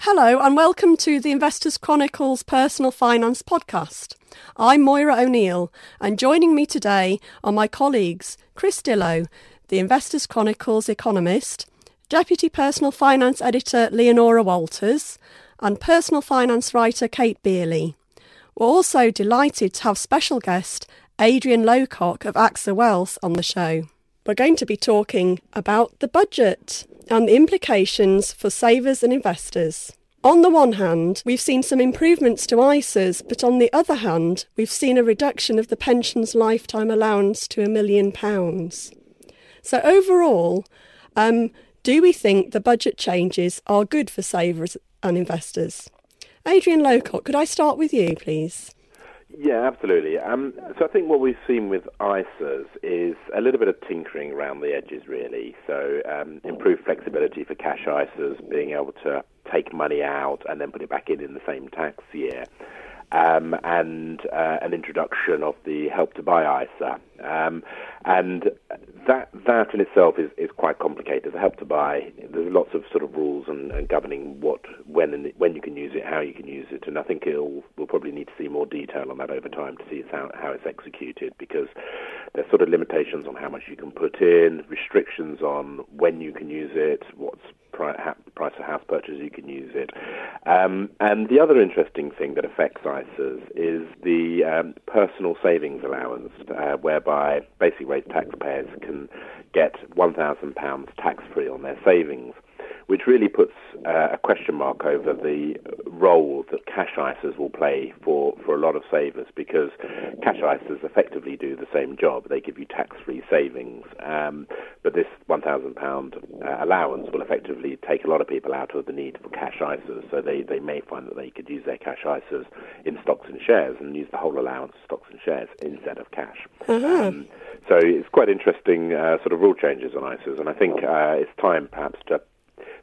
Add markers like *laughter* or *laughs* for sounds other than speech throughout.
Hello, and welcome to the Investors Chronicle's Personal Finance Podcast. I'm Moira O'Neill, and joining me today are my colleagues Chris Dillow, the Investors Chronicle's economist, Deputy Personal Finance Editor Leonora Walters, and Personal Finance writer Kate Beioley. We're also delighted to have special guest Adrian Lowcock of AXA Wealth on the show. We're going to be talking about the budget and the implications for savers and investors. On the one hand, we've seen some improvements to ISAs, but on the other hand, we've seen a reduction of the pension's lifetime allowance to a million pounds. So, overall, um, do we think the budget changes are good for savers and investors? Adrian Lowcock, could I start with you, please? Yeah, absolutely. Um, so I think what we've seen with ISAs is a little bit of tinkering around the edges, really. So um, improved flexibility for cash ISAs, being able to take money out and then put it back in in the same tax year um, and uh, an introduction of the Help to Buy ISA. Um, and that that in itself is, is quite complicated. The Help to Buy, there's lots of sort of rules and, and governing what, when, and when you can use it, how you can use it, and I think it'll, we'll probably need to see more detail on that over time to see how, how it's executed because there's sort of limitations on how much you can put in, restrictions on when you can use it, what's price of house purchase, you can use it. Um, and the other interesting thing that affects ISAs is the um, personal savings allowance, uh, whereby basic rate taxpayers can get £1,000 tax free on their savings which really puts uh, a question mark over the role that cash ISAs will play for, for a lot of savers because cash ISAs effectively do the same job. They give you tax-free savings, um, but this £1,000 uh, allowance will effectively take a lot of people out of the need for cash ISAs, so they, they may find that they could use their cash ISAs in stocks and shares and use the whole allowance of stocks and shares instead of cash. Uh-huh. Um, so it's quite interesting uh, sort of rule changes on ISAs, and I think uh, it's time perhaps to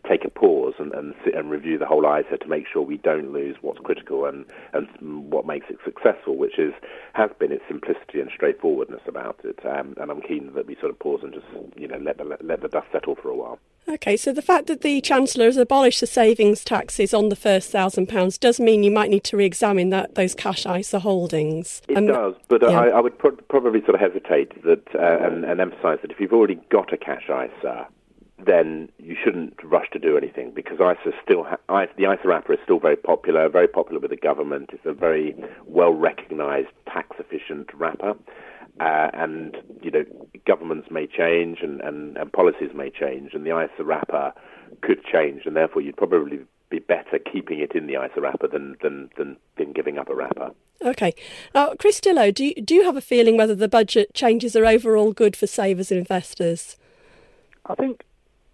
take a pause and, and, sit and review the whole ISA to make sure we don't lose what's critical and, and what makes it successful, which is has been its simplicity and straightforwardness about it. Um, and I'm keen that we sort of pause and just you know let the let the dust settle for a while. Okay, so the fact that the Chancellor has abolished the savings taxes on the first thousand pounds does mean you might need to re-examine that those cash ISA holdings. It um, does, but yeah. I, I, would pro- probably sort of hesitate that uh, and, and emphasise that if you've already got a cash ISA, then you shouldn't rush to do anything because ISA still ha- the ISA wrapper is still very popular, very popular with the government. It's a very well recognised tax efficient wrapper. Uh, and you know governments may change and, and, and policies may change, and the ISA wrapper could change, and therefore you'd probably be better keeping it in the ISA wrapper than than than, than giving up a wrapper. Okay, now Chris Dillow, do you, do you have a feeling whether the budget changes are overall good for savers and investors? I think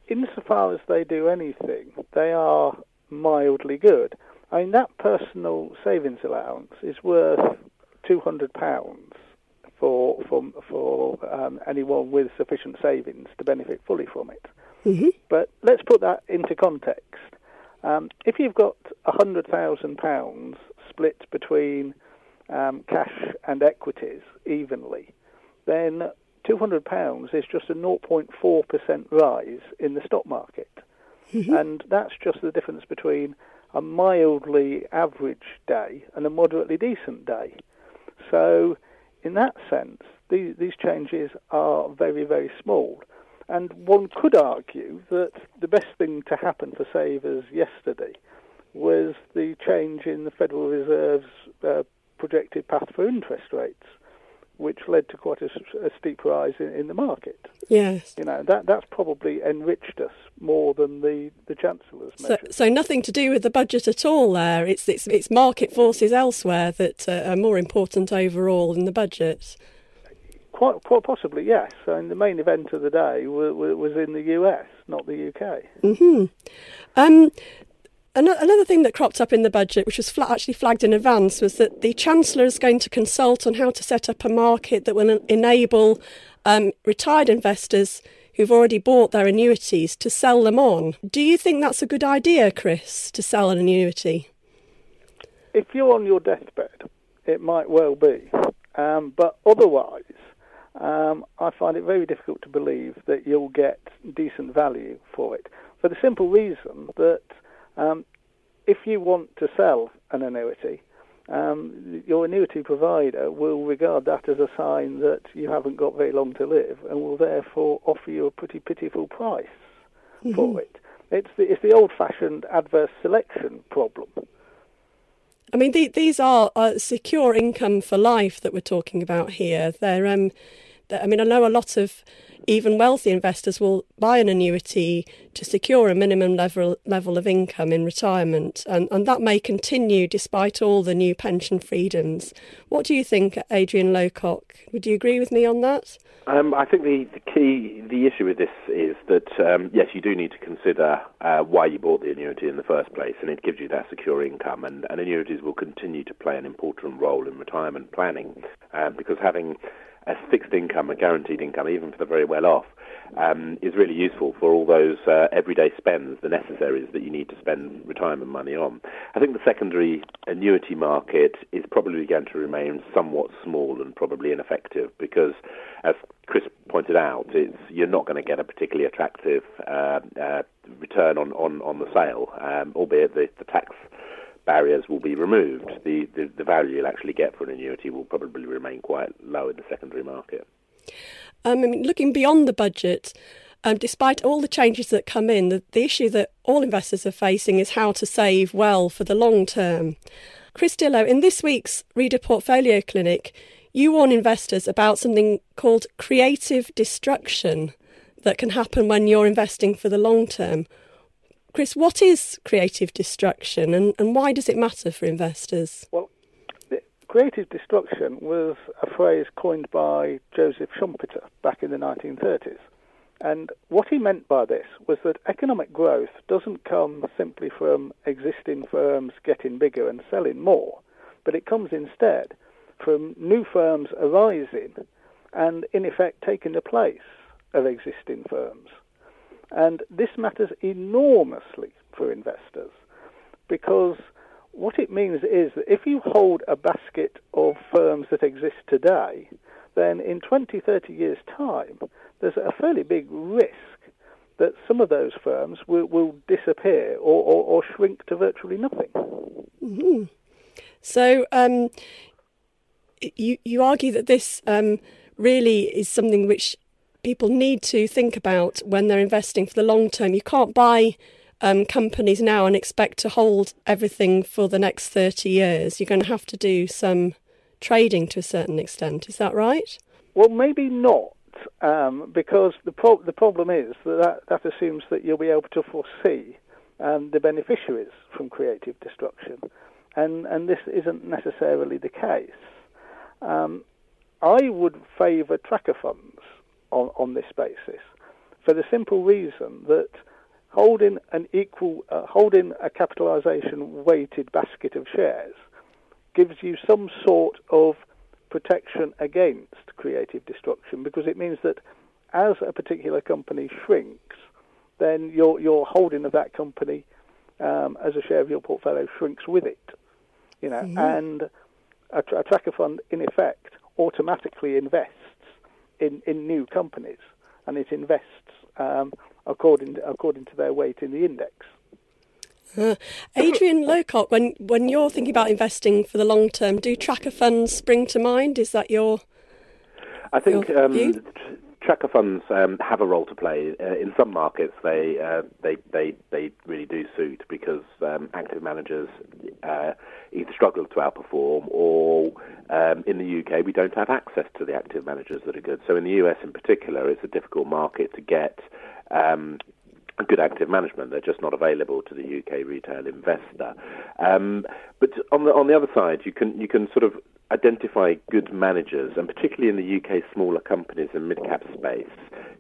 insofar as they do anything, they are mildly good. I mean, that personal savings allowance is worth two hundred pounds for for for um, anyone with sufficient savings to benefit fully from it. Mm-hmm. But let's put that into context. Um, if you've got hundred thousand pounds split between um, cash and equities evenly, then £200 is just a 0.4% rise in the stock market. *laughs* And that's just the difference between a mildly average day and a moderately decent day. So, in that sense, these, these changes are very, very small. And one could argue that the best thing to happen for savers yesterday was the change in the Federal Reserve's uh, projected path for interest rates which led to quite a, a steep rise in, in, the market. Yes, you know that that's probably enriched us more than the the chancellor's so, so, nothing to do with the budget at all. There, it's it's, it's market forces elsewhere that uh, are more important overall than the budget. Quite, quite possibly, yes. I mean, the main event of the day was, was in the US, not the UK. Hmm. Um, Another thing that cropped up in the budget, which was actually flagged in advance, was that the Chancellor is going to consult on how to set up a market that will enable um, retired investors who've already bought their annuities to sell them on. Do you think that's a good idea, Chris, to sell an annuity? If you're on your deathbed, it might well be. Um, but otherwise, um, I find it very difficult to believe that you'll get decent value for it. For the simple reason that um, if you want to sell an annuity, um, your annuity provider will regard that as a sign that you haven't got very long to live and will therefore offer you a pretty pitiful price mm-hmm. for it. It's the, it's the old fashioned adverse selection problem. I mean, the, these are uh, secure income for life that we're talking about here. They're, um, I mean, I know a lot of even wealthy investors will buy an annuity to secure a minimum level level of income in retirement, and, and that may continue despite all the new pension freedoms. What do you think, Adrian Lowcock? Would you agree with me on that? Um, I think the, the, key, the issue with this is that um, yes, you do need to consider uh, why you bought the annuity in the first place, and it gives you that secure income. And, and annuities will continue to play an important role in retirement planning um, because having a fixed income, a guaranteed income, even for the very well off, um, is really useful for all those uh, everyday spends, the necessaries that you need to spend retirement money on. I think the secondary annuity market is probably going to remain somewhat small and probably ineffective because, as Chris pointed out, it's, you're not going to get a particularly attractive uh, uh, return on, on, on the sale, um, albeit the, the tax barriers will be removed, the, the, the value you'll actually get for an annuity will probably remain quite low in the secondary market. Um, I mean, looking beyond the budget, um, despite all the changes that come in, the, the issue that all investors are facing is how to save well for the long term. Chris Dillow, in this week's Reader Portfolio Clinic, you warn investors about something called creative destruction that can happen when you're investing for the long term. Chris, what is creative destruction and, and why does it matter for investors? Well, creative destruction was a phrase coined by Joseph Schumpeter back in the 1930s. And what he meant by this was that economic growth doesn't come simply from existing firms getting bigger and selling more, but it comes instead from new firms arising and, in effect, taking the place of existing firms. And this matters enormously for investors because what it means is that if you hold a basket of firms that exist today, then in 20, 30 years' time, there's a fairly big risk that some of those firms will, will disappear or, or, or, shrink to virtually nothing. Mm-hmm. So um, you, you argue that this um, really is something which people need to think about when they're investing for the long term. You can't buy um, companies now and expect to hold everything for the next 30 years. You're going to have to do some trading to a certain extent. Is that right? Well, maybe not, um, because the, pro- the problem is that, that, that assumes that you'll be able to foresee um, the beneficiaries from creative destruction, and, and this isn't necessarily the case. Um, I would favour tracker funds on, on this basis for the simple reason that holding an equal, uh, holding a capitalisation weighted basket of shares gives you some sort of protection against creative destruction because it means that as a particular company shrinks, then your your holding of that company um, as a share of your portfolio shrinks with it. You know, mm-hmm. and a, a tracker fund in effect automatically invests in, in new companies, and it invests um, according to, according to their weight in the index. Uh, Adrian *laughs* Lowcock, when when you're thinking about investing for the long term, do tracker funds spring to mind? Is that your? I think um, tracker funds um, have a role to play. Uh, in some markets, they, uh, they they they really do suit because um, active managers uh, either struggle to outperform, or um, in the UK we don't have access to the active managers that are good. So in the US, in particular, it's a difficult market to get. Good active management. They're just not available to the UK retail investor. Um, but on the on the other side, you can you can sort of identify good managers, and particularly in the UK smaller companies and mid-cap space,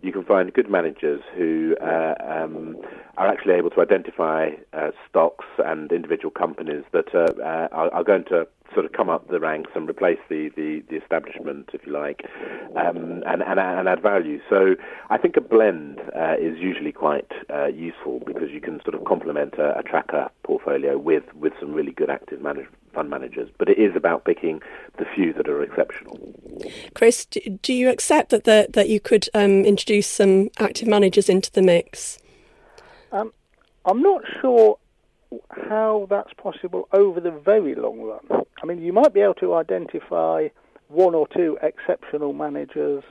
you can find good managers who uh, um, are actually able to identify uh, stocks and individual companies that uh are, are, going to sort of come up the ranks and replace the, the, the establishment, if you like, um, and, and, and, add value. So I think a blend uh, is usually quite uh, useful because you can sort of complement a, a, tracker portfolio with, with some really good active manage, fund managers. But it is about picking the few that are exceptional. Chris, do you accept that the, that you could um, introduce some active managers into the mix? Um, I'm not sure how that's possible over the very long run. I mean, you might be able to identify one or two exceptional managers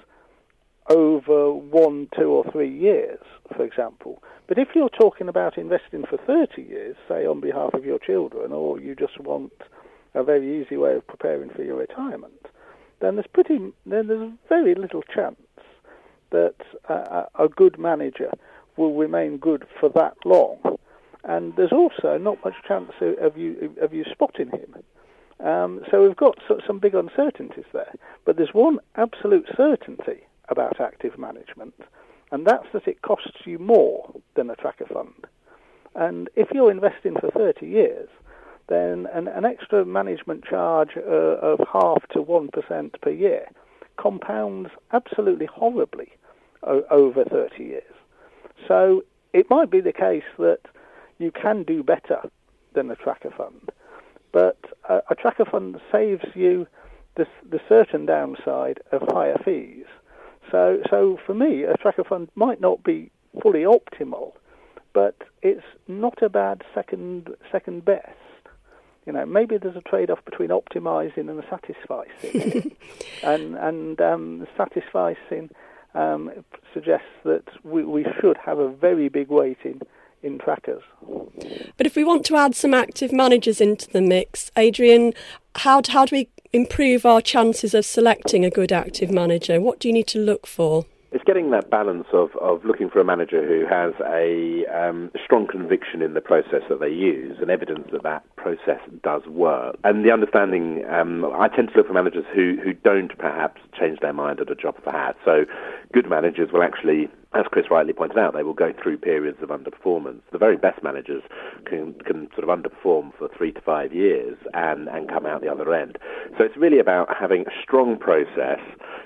over one, two, or three years, for example. But if you're talking about investing for 30 years, say on behalf of your children, or you just want a very easy way of preparing for your retirement, then there's pretty then there's very little chance that uh, a good manager will remain good for that long. And there's also not much chance of you of you spotting him. Um, so we've got some big uncertainties there. But there's one absolute certainty about active management, and that's that it costs you more than a tracker fund. And if you're investing for 30 years, then an, an extra management charge uh, of half to 1% per year compounds absolutely horribly o- over 30 years. So it might be the case that you can do better than a tracker fund, but a, a tracker fund saves you the, the certain downside of higher fees. So, so for me, a tracker fund might not be fully optimal, but it's not a bad second second best. You know, maybe there's a trade-off between optimizing and satisficing, *laughs* and and um, satisficing um, suggests that we, we should have a very big weighting in trackers. But if we want to add some active managers into the mix, Adrian, how how do we improve our chances of selecting a good active manager? What do you need to look for? It's getting that balance of, of looking for a manager who has a um, strong conviction in the process that they use and evidence that that process does work. And the understanding, um, I tend to look for managers who, who don't perhaps change their mind at a drop of a hat. So good managers will actually as Chris rightly pointed out, they will go through periods of underperformance. The very best managers can, can sort of underperform for three to five years and, and come out the other end. So it's really about having a strong process,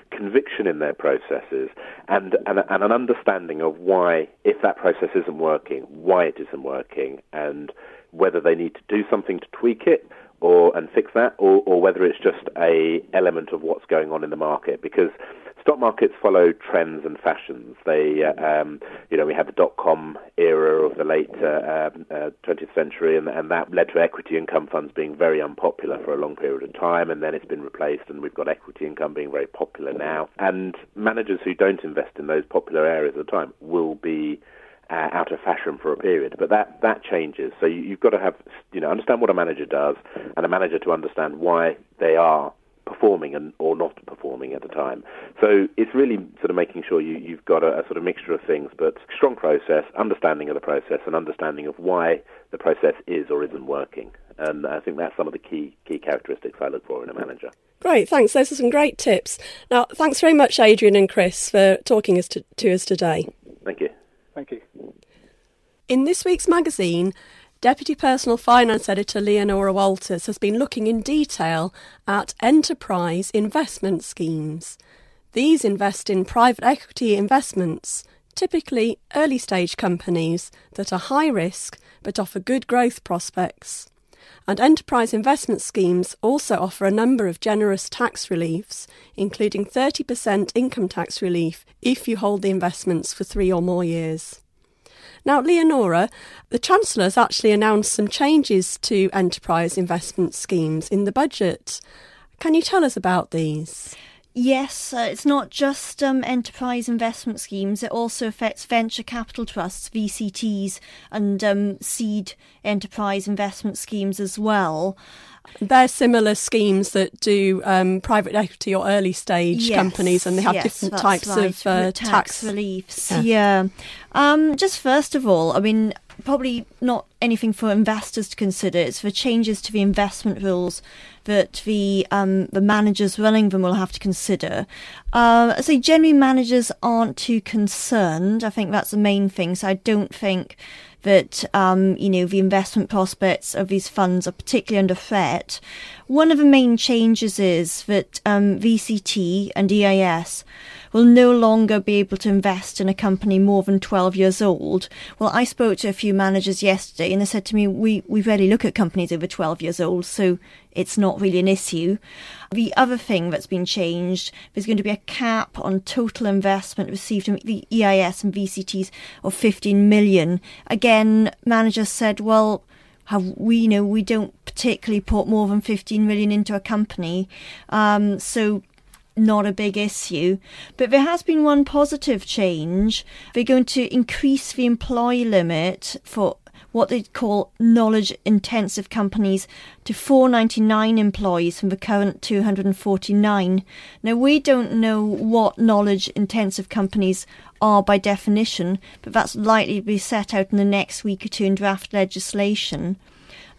conviction in their processes, and, and, and an understanding of why, if that process isn't working, why it isn't working, and whether they need to do something to tweak it or and fix that, or, or whether it's just a element of what's going on in the market. Because stock markets follow trends and fashions. They, uh, um, you know, we had the dot com era of the late uh, um, uh, 20th century, and, and, that led to equity income funds being very unpopular for a long period of time, and then it's been replaced, and we've got equity income being very popular now. And managers who don't invest in those popular areas at the time will be uh, out of fashion for a period. But that that changes. So you, have got to have you know understand what a manager does, and a manager to understand why they are performing and or not performing at the time. So it's really sort of making sure you, you've got a, a, sort of mixture of things, but strong process, understanding of the process, and understanding of why the process is or isn't working. And I think that's some of the key key characteristics I look for in a manager. Great, thanks. Those are some great tips. Now, thanks very much, Adrian and Chris, for talking us to, to us today. Thank you. Thank you. In this week's magazine, Deputy Personal Finance Editor Leonora Walters has been looking in detail at enterprise investment schemes. These invest in private equity investments, typically early stage companies that are high risk but offer good growth prospects. And enterprise investment schemes also offer a number of generous tax reliefs, including 30% income tax relief if you hold the investments for three or more years. Now, Leonora, the Chancellor has actually announced some changes to enterprise investment schemes in the budget. Can you tell us about these? Yes, uh, it's not just um, enterprise investment schemes, it also affects venture capital trusts, VCTs, and um, seed enterprise investment schemes as well. They're similar schemes that do um, private equity or early stage yes, companies, and they have yes, different types right. of uh, tax, tax, reliefs. Yeah. yeah. Um, just first of all, I mean, probably not anything for investors to consider. It's for changes to the investment rules that the um, the managers running them will have to consider. Uh, so generally, managers aren't too concerned. I think that's the main thing. So I don't think that um, you know the investment prospects of these funds are particularly under threat. One of the main changes is that um, VCT and EIS will no longer be able to invest in a company more than 12 years old. Well, I spoke to a few managers yesterday and they said to me, we, we rarely look at companies over 12 years old, so it's not really an issue. The other thing that's been changed, there's going to be a cap on total investment received from the EIS and VCTs of 15 million. Again, managers said, well, have we you know we don't particularly put more than 15 million into a company um, so not a big issue. But there has been one positive change. They're going to increase the employee limit for what they call knowledge intensive companies to 499 employees from the current 249. Now, we don't know what knowledge intensive companies are by definition, but that's likely to be set out in the next week or two in draft legislation.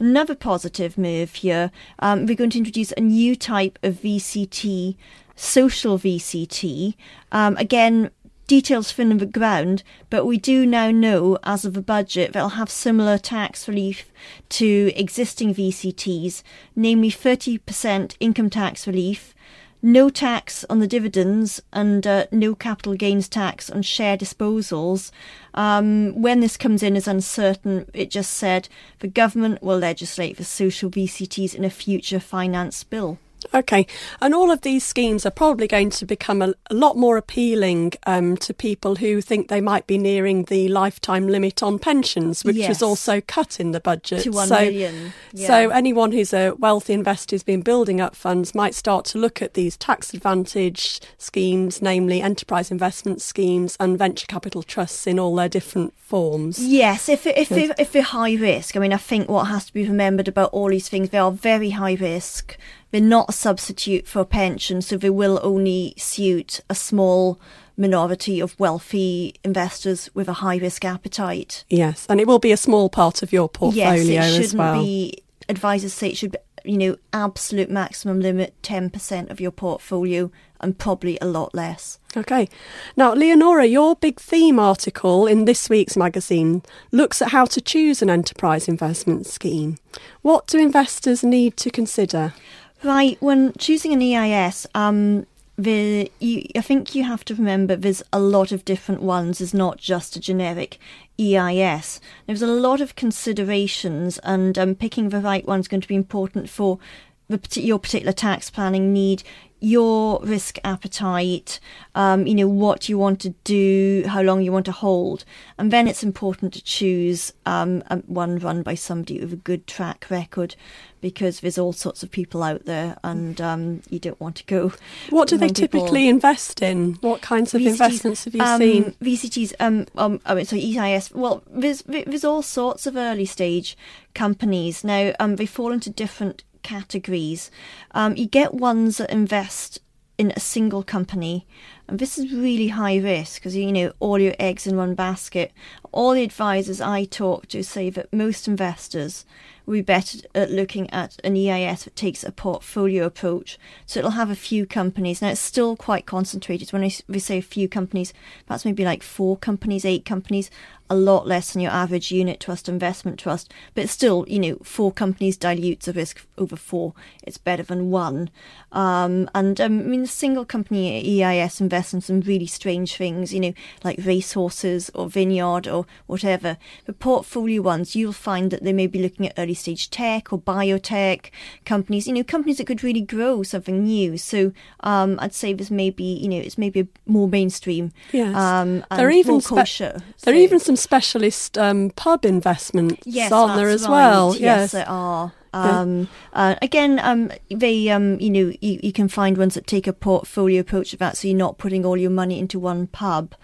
Another positive move here, um, we're going to introduce a new type of VCT, social VCT. Um, again, details on the ground, but we do now know, as of the budget, that it'll have similar tax relief to existing VCTs, namely 30% income tax relief, no tax on the dividends, and uh, no capital gains tax on share disposals. Um, when this comes in is uncertain. It just said the government will legislate for social VCTs in a future finance bill. Okay, and all of these schemes are probably going to become a, a lot more appealing um, to people who think they might be nearing the lifetime limit on pensions, which yes. was also cut in the budget. To one so, million. Yeah. so anyone who's a wealthy investor who's been building up funds might start to look at these tax advantage schemes, namely enterprise investment schemes and venture capital trusts in all their different forms. Yes, if if if, if they're high risk, I mean, I think what has to be remembered about all these things, they are very high risk. They're not a substitute for a pension, so they will only suit a small minority of wealthy investors with a high risk appetite. Yes, and it will be a small part of your portfolio yes, it shouldn't well. Be, advisors say it should be, you know, absolute maximum limit 10% of your portfolio and probably a lot less. Okay. Now, Leonora, your big theme article in this week's magazine looks at how to choose an enterprise investment scheme. What do investors need to consider? Right, when choosing an EIS, um, the you, I think you have to remember there's a lot of different ones. It's not just a generic EIS. There's a lot of considerations, and um, picking the right one is going to be important for the, your particular tax planning need, your risk appetite, um, you know, what you want to do, how long you want to hold. And then it's important to choose um, one run by somebody with a good track record because there's all sorts of people out there and um, you don't want to go. What do they people. typically invest in? What kinds of VCTs, investments have you um, seen? VCTs, um, um, I mean, so EIS, well, there's, there's all sorts of early stage companies. Now, um, they fall into different categories. Um, you get ones that invest in a single company, and this is really high risk because you know all your eggs in one basket. All the advisors I talk to say that most investors will be better at looking at an EIS that takes a portfolio approach. So it'll have a few companies. Now it's still quite concentrated. When we say a few companies, perhaps maybe like four companies, eight companies, a lot less than your average unit trust investment trust. But still, you know, four companies dilutes the risk over four. It's better than one. Um, and um, I mean, a single company EIS invests in some really strange things, you know, like racehorses or vineyard or whatever. The portfolio ones, you'll find that they may be looking at early stage tech or biotech companies, you know, companies that could really grow something new. So um, I'd say this maybe, you know, it's maybe a more mainstream. Yes. Um, there are even spe- kosher. There so. are even some specialist um, pub investments, yes, aren't there as right. well? Yes, yes, there are. Um, uh, again, um, they, um, you know, you, you can find ones that take a portfolio approach of that, so you're not putting all your money into one pub.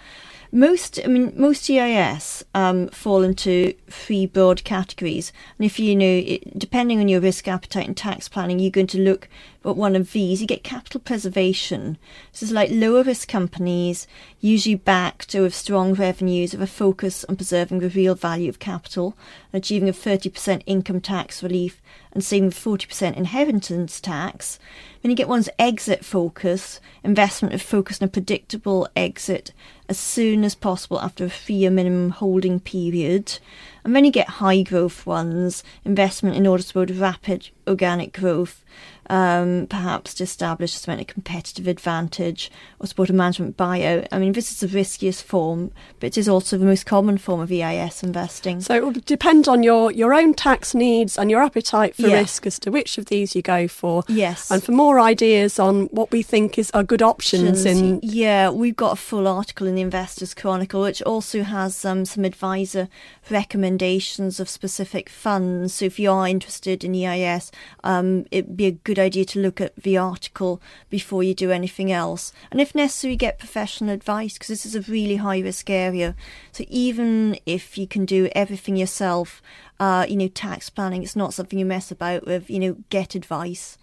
Most, I mean, most EIS um, fall into three broad categories, and if you know, it, depending on your risk appetite and tax planning, you're going to look at one of these. You get capital preservation. This is like lower risk companies, usually backed or with strong revenues, with a focus on preserving the real value of capital, and achieving a 30% income tax relief, and saving 40% inheritance tax. Then you get one's exit focus, investment of focus on a predictable exit as soon as possible after a three-year minimum holding period. And then you get high growth ones, investment in order to build rapid organic growth, um, perhaps to establish a competitive advantage or support a management buyout. I mean, this is the riskiest form, but it is also the most common form of EIS investing. So it will depend on your, your own tax needs and your appetite for Yeah. risk as to which of these you go for. Yes. And for more ideas on what we think is are good options in yeah, we've got a full article in the Investors Chronicle, which also has um, some advisor recommendations of specific funds. So if you are interested in EIS, um, it'd be a good idea to look at the article before you do anything else. And if necessary, get professional advice because this is a really high risk area. So even if you can do everything yourself, uh, you know, tax planning, it's not something you mess about with, you know, get advice.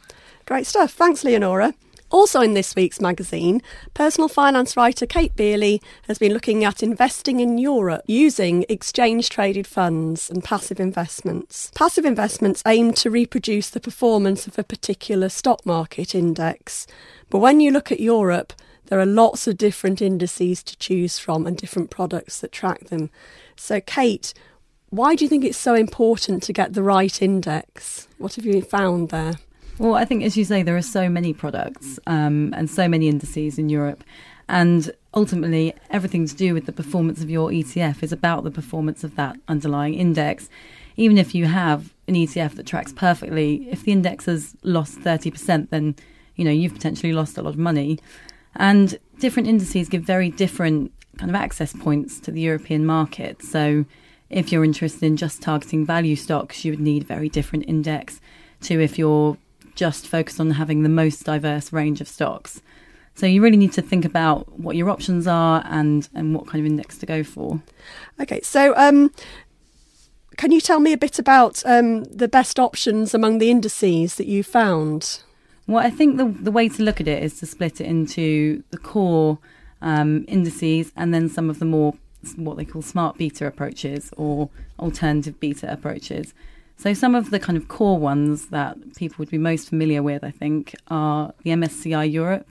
Great stuff. Thanks, Leonora. Also, in this week's magazine, personal finance writer Kate Beioley has been looking at investing in Europe using exchange traded funds and passive investments. Passive investments aim to reproduce the performance of a particular stock market index. But when you look at Europe, there are lots of different indices to choose from and different products that track them. So, Kate, why do you think it's so important to get the right index? What have you found there? Well, I think, as you say, there are so many products um, and so many indices in Europe. And ultimately, everything to do with the performance of your ETF is about the performance of that underlying index. Even if you have an ETF that tracks perfectly, if the index has lost 30%, then you know you've potentially lost a lot of money. And different indices give very different kind of access points to the European market. So if you're interested in just targeting value stocks, you would need a very different index to if you're just focus on having the most diverse range of stocks. So you really need to think about what your options are and, and what kind of index to go for. Okay, so um, can you tell me a bit about um, the best options among the indices that you found? Well, I think the the way to look at it is to split it into the core um, indices and then some of the more what they call smart beta approaches or alternative beta approaches. So some of the kind of core ones that people would be most familiar with, I think, are the MSCI Europe,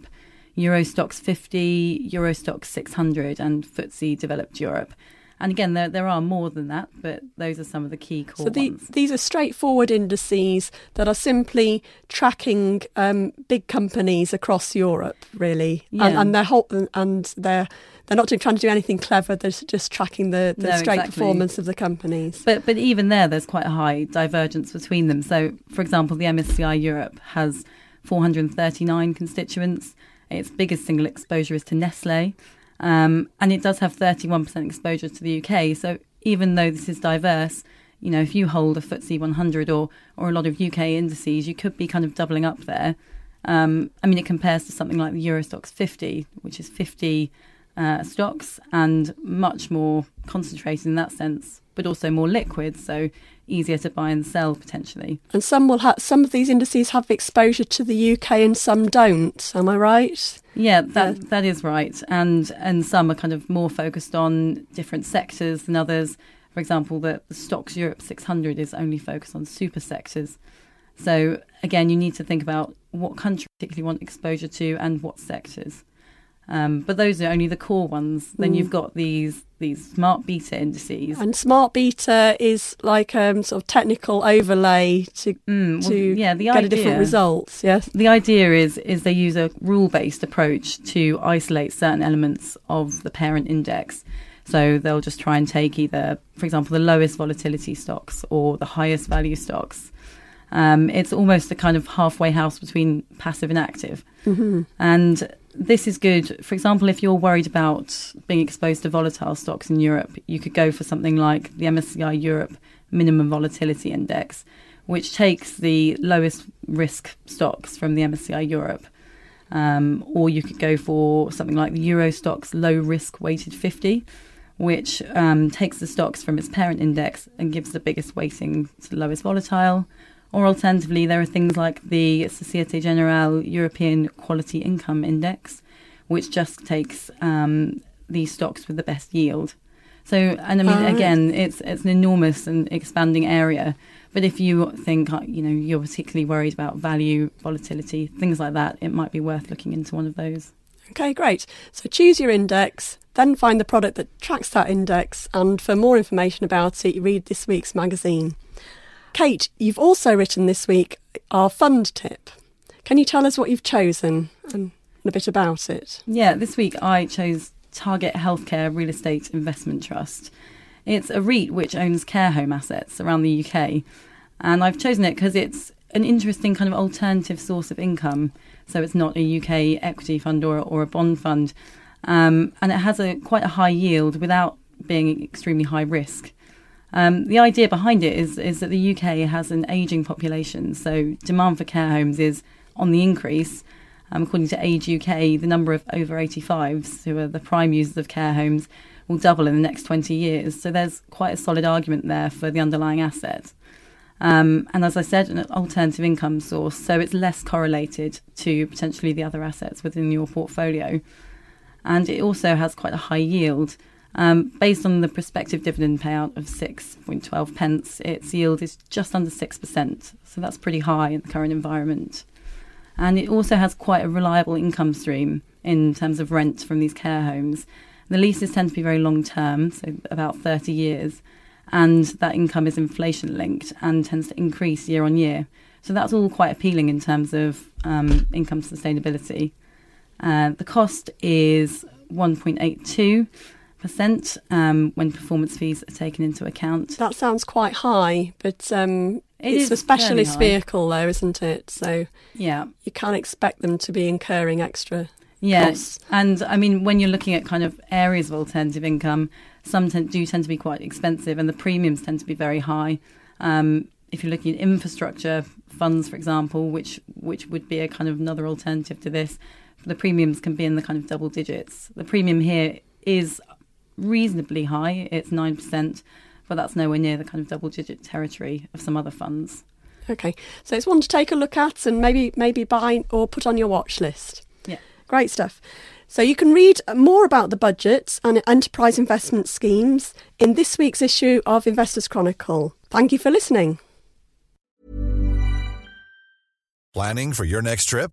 Euro Stoxx 50, Euro Stoxx 600, and FTSE Developed Europe. And again, there there are more than that, but those are some of the key core so the, ones. these are straightforward indices that are simply tracking um, big companies across Europe, really, Yeah. and, and whole, and they're they're not trying to do anything clever. They're just tracking the, the No, straight exactly. performance of the companies. But but even there, there's quite a high divergence between them. So, for example, the MSCI Europe has 439 constituents. Its biggest single exposure is to Nestle, um, and it does have 31% exposure to the UK. So, even though this is diverse, you know, if you hold a FTSE 100 or or a lot of UK indices, you could be kind of doubling up there. Um, I mean, it compares to something like the Euro Stoxx 50, which is 50 uh, stocks and much more concentrated in that sense, but also more liquid, so easier to buy and sell potentially. And some will have some of these indices have exposure to the UK and some don't. Am I right? Yeah, that that is right, and and some are kind of more focused on different sectors than others. For example, the, the Stoxx Europe 600 is only focused on super sectors. So again, you need to think about what country you particularly want exposure to and what sectors. Um, but those are only the core ones. Then Mm. you've got these these smart beta indices. And smart beta is like um sort of technical overlay to Mm, well, to yeah, the get idea, a different results. Yes. The idea is is they use a rule based approach to isolate certain elements of the parent index. So they'll just try and take either, for example, the lowest volatility stocks or the highest value stocks. Um, it's almost a kind of halfway house between passive and active. hmm And this is good. For example, if you're worried about being exposed to volatile stocks in Europe, you could go for something like the MSCI Europe Minimum Volatility Index, which takes the lowest risk stocks from the MSCI Europe. Um, or you could go for something like the Euro Stoxx Low Risk Weighted 50, which um, takes the stocks from its parent index and gives the biggest weighting to the lowest volatile. Or alternatively, there are things like the Societe Generale European Quality Income Index, which just takes um, the stocks with the best yield. So, and I mean, Alright. again, it's it's an enormous and expanding area. But if you think, uh, you know, you're particularly worried about value, volatility, things like that, it might be worth looking into one of those. Okay, great. So choose your index, then find the product that tracks that index, and for more information about it, read this week's magazine. Kate, you've also written this week our fund tip. Can you tell us what you've chosen and a bit about it? Yeah, this week I chose Target Healthcare Real Estate Investment Trust. It's a REIT which owns care home assets around the UK, and I've chosen it because it's an interesting kind of alternative source of income. So it's not a UK equity fund or, or a bond fund, um, and it has a quite a high yield without being extremely high risk. Um, the idea behind it is is that the UK has an ageing population, so demand for care homes is on the increase. Um, according to Age UK, the number of over 85s, who are the prime users of care homes, will double in the next 20 years. So there's quite a solid argument there for the underlying asset. Um, and as I said, an alternative income source, so it's less correlated to potentially the other assets within your portfolio. And it also has quite a high yield. Um, based on the prospective dividend payout of 6.12 pence, its yield is just under 6%. So that's pretty high in the current environment. And it also has quite a reliable income stream in terms of rent from these care homes. The leases tend to be very long term, so about 30 years, and that income is inflation linked and tends to increase year on year. So that's all quite appealing in terms of um, income sustainability. Uh, the cost is 1.82 percent um, when performance fees are taken into account. That sounds quite high, but um, It it's a specialist vehicle, though, isn't it? So Yeah, you can't expect them to be incurring extra. yeah, costs. and I mean when you're looking at kind of areas of alternative income, some tend, do tend to be quite expensive, and the premiums tend to be very high. Um, if you're looking at infrastructure funds, for example, which which would be a kind of another alternative to this, the premiums can be in the kind of double digits. The premium here is reasonably high; it's nine percent, but that's nowhere near the kind of double digit territory of some other funds. Okay, so it's one to take a look at and maybe maybe buy or put on your watch list. Yeah. Great stuff. So you can read more about the budgets and enterprise investment schemes in this week's issue of Investors Chronicle. Thank you for listening. Planning for your next trip?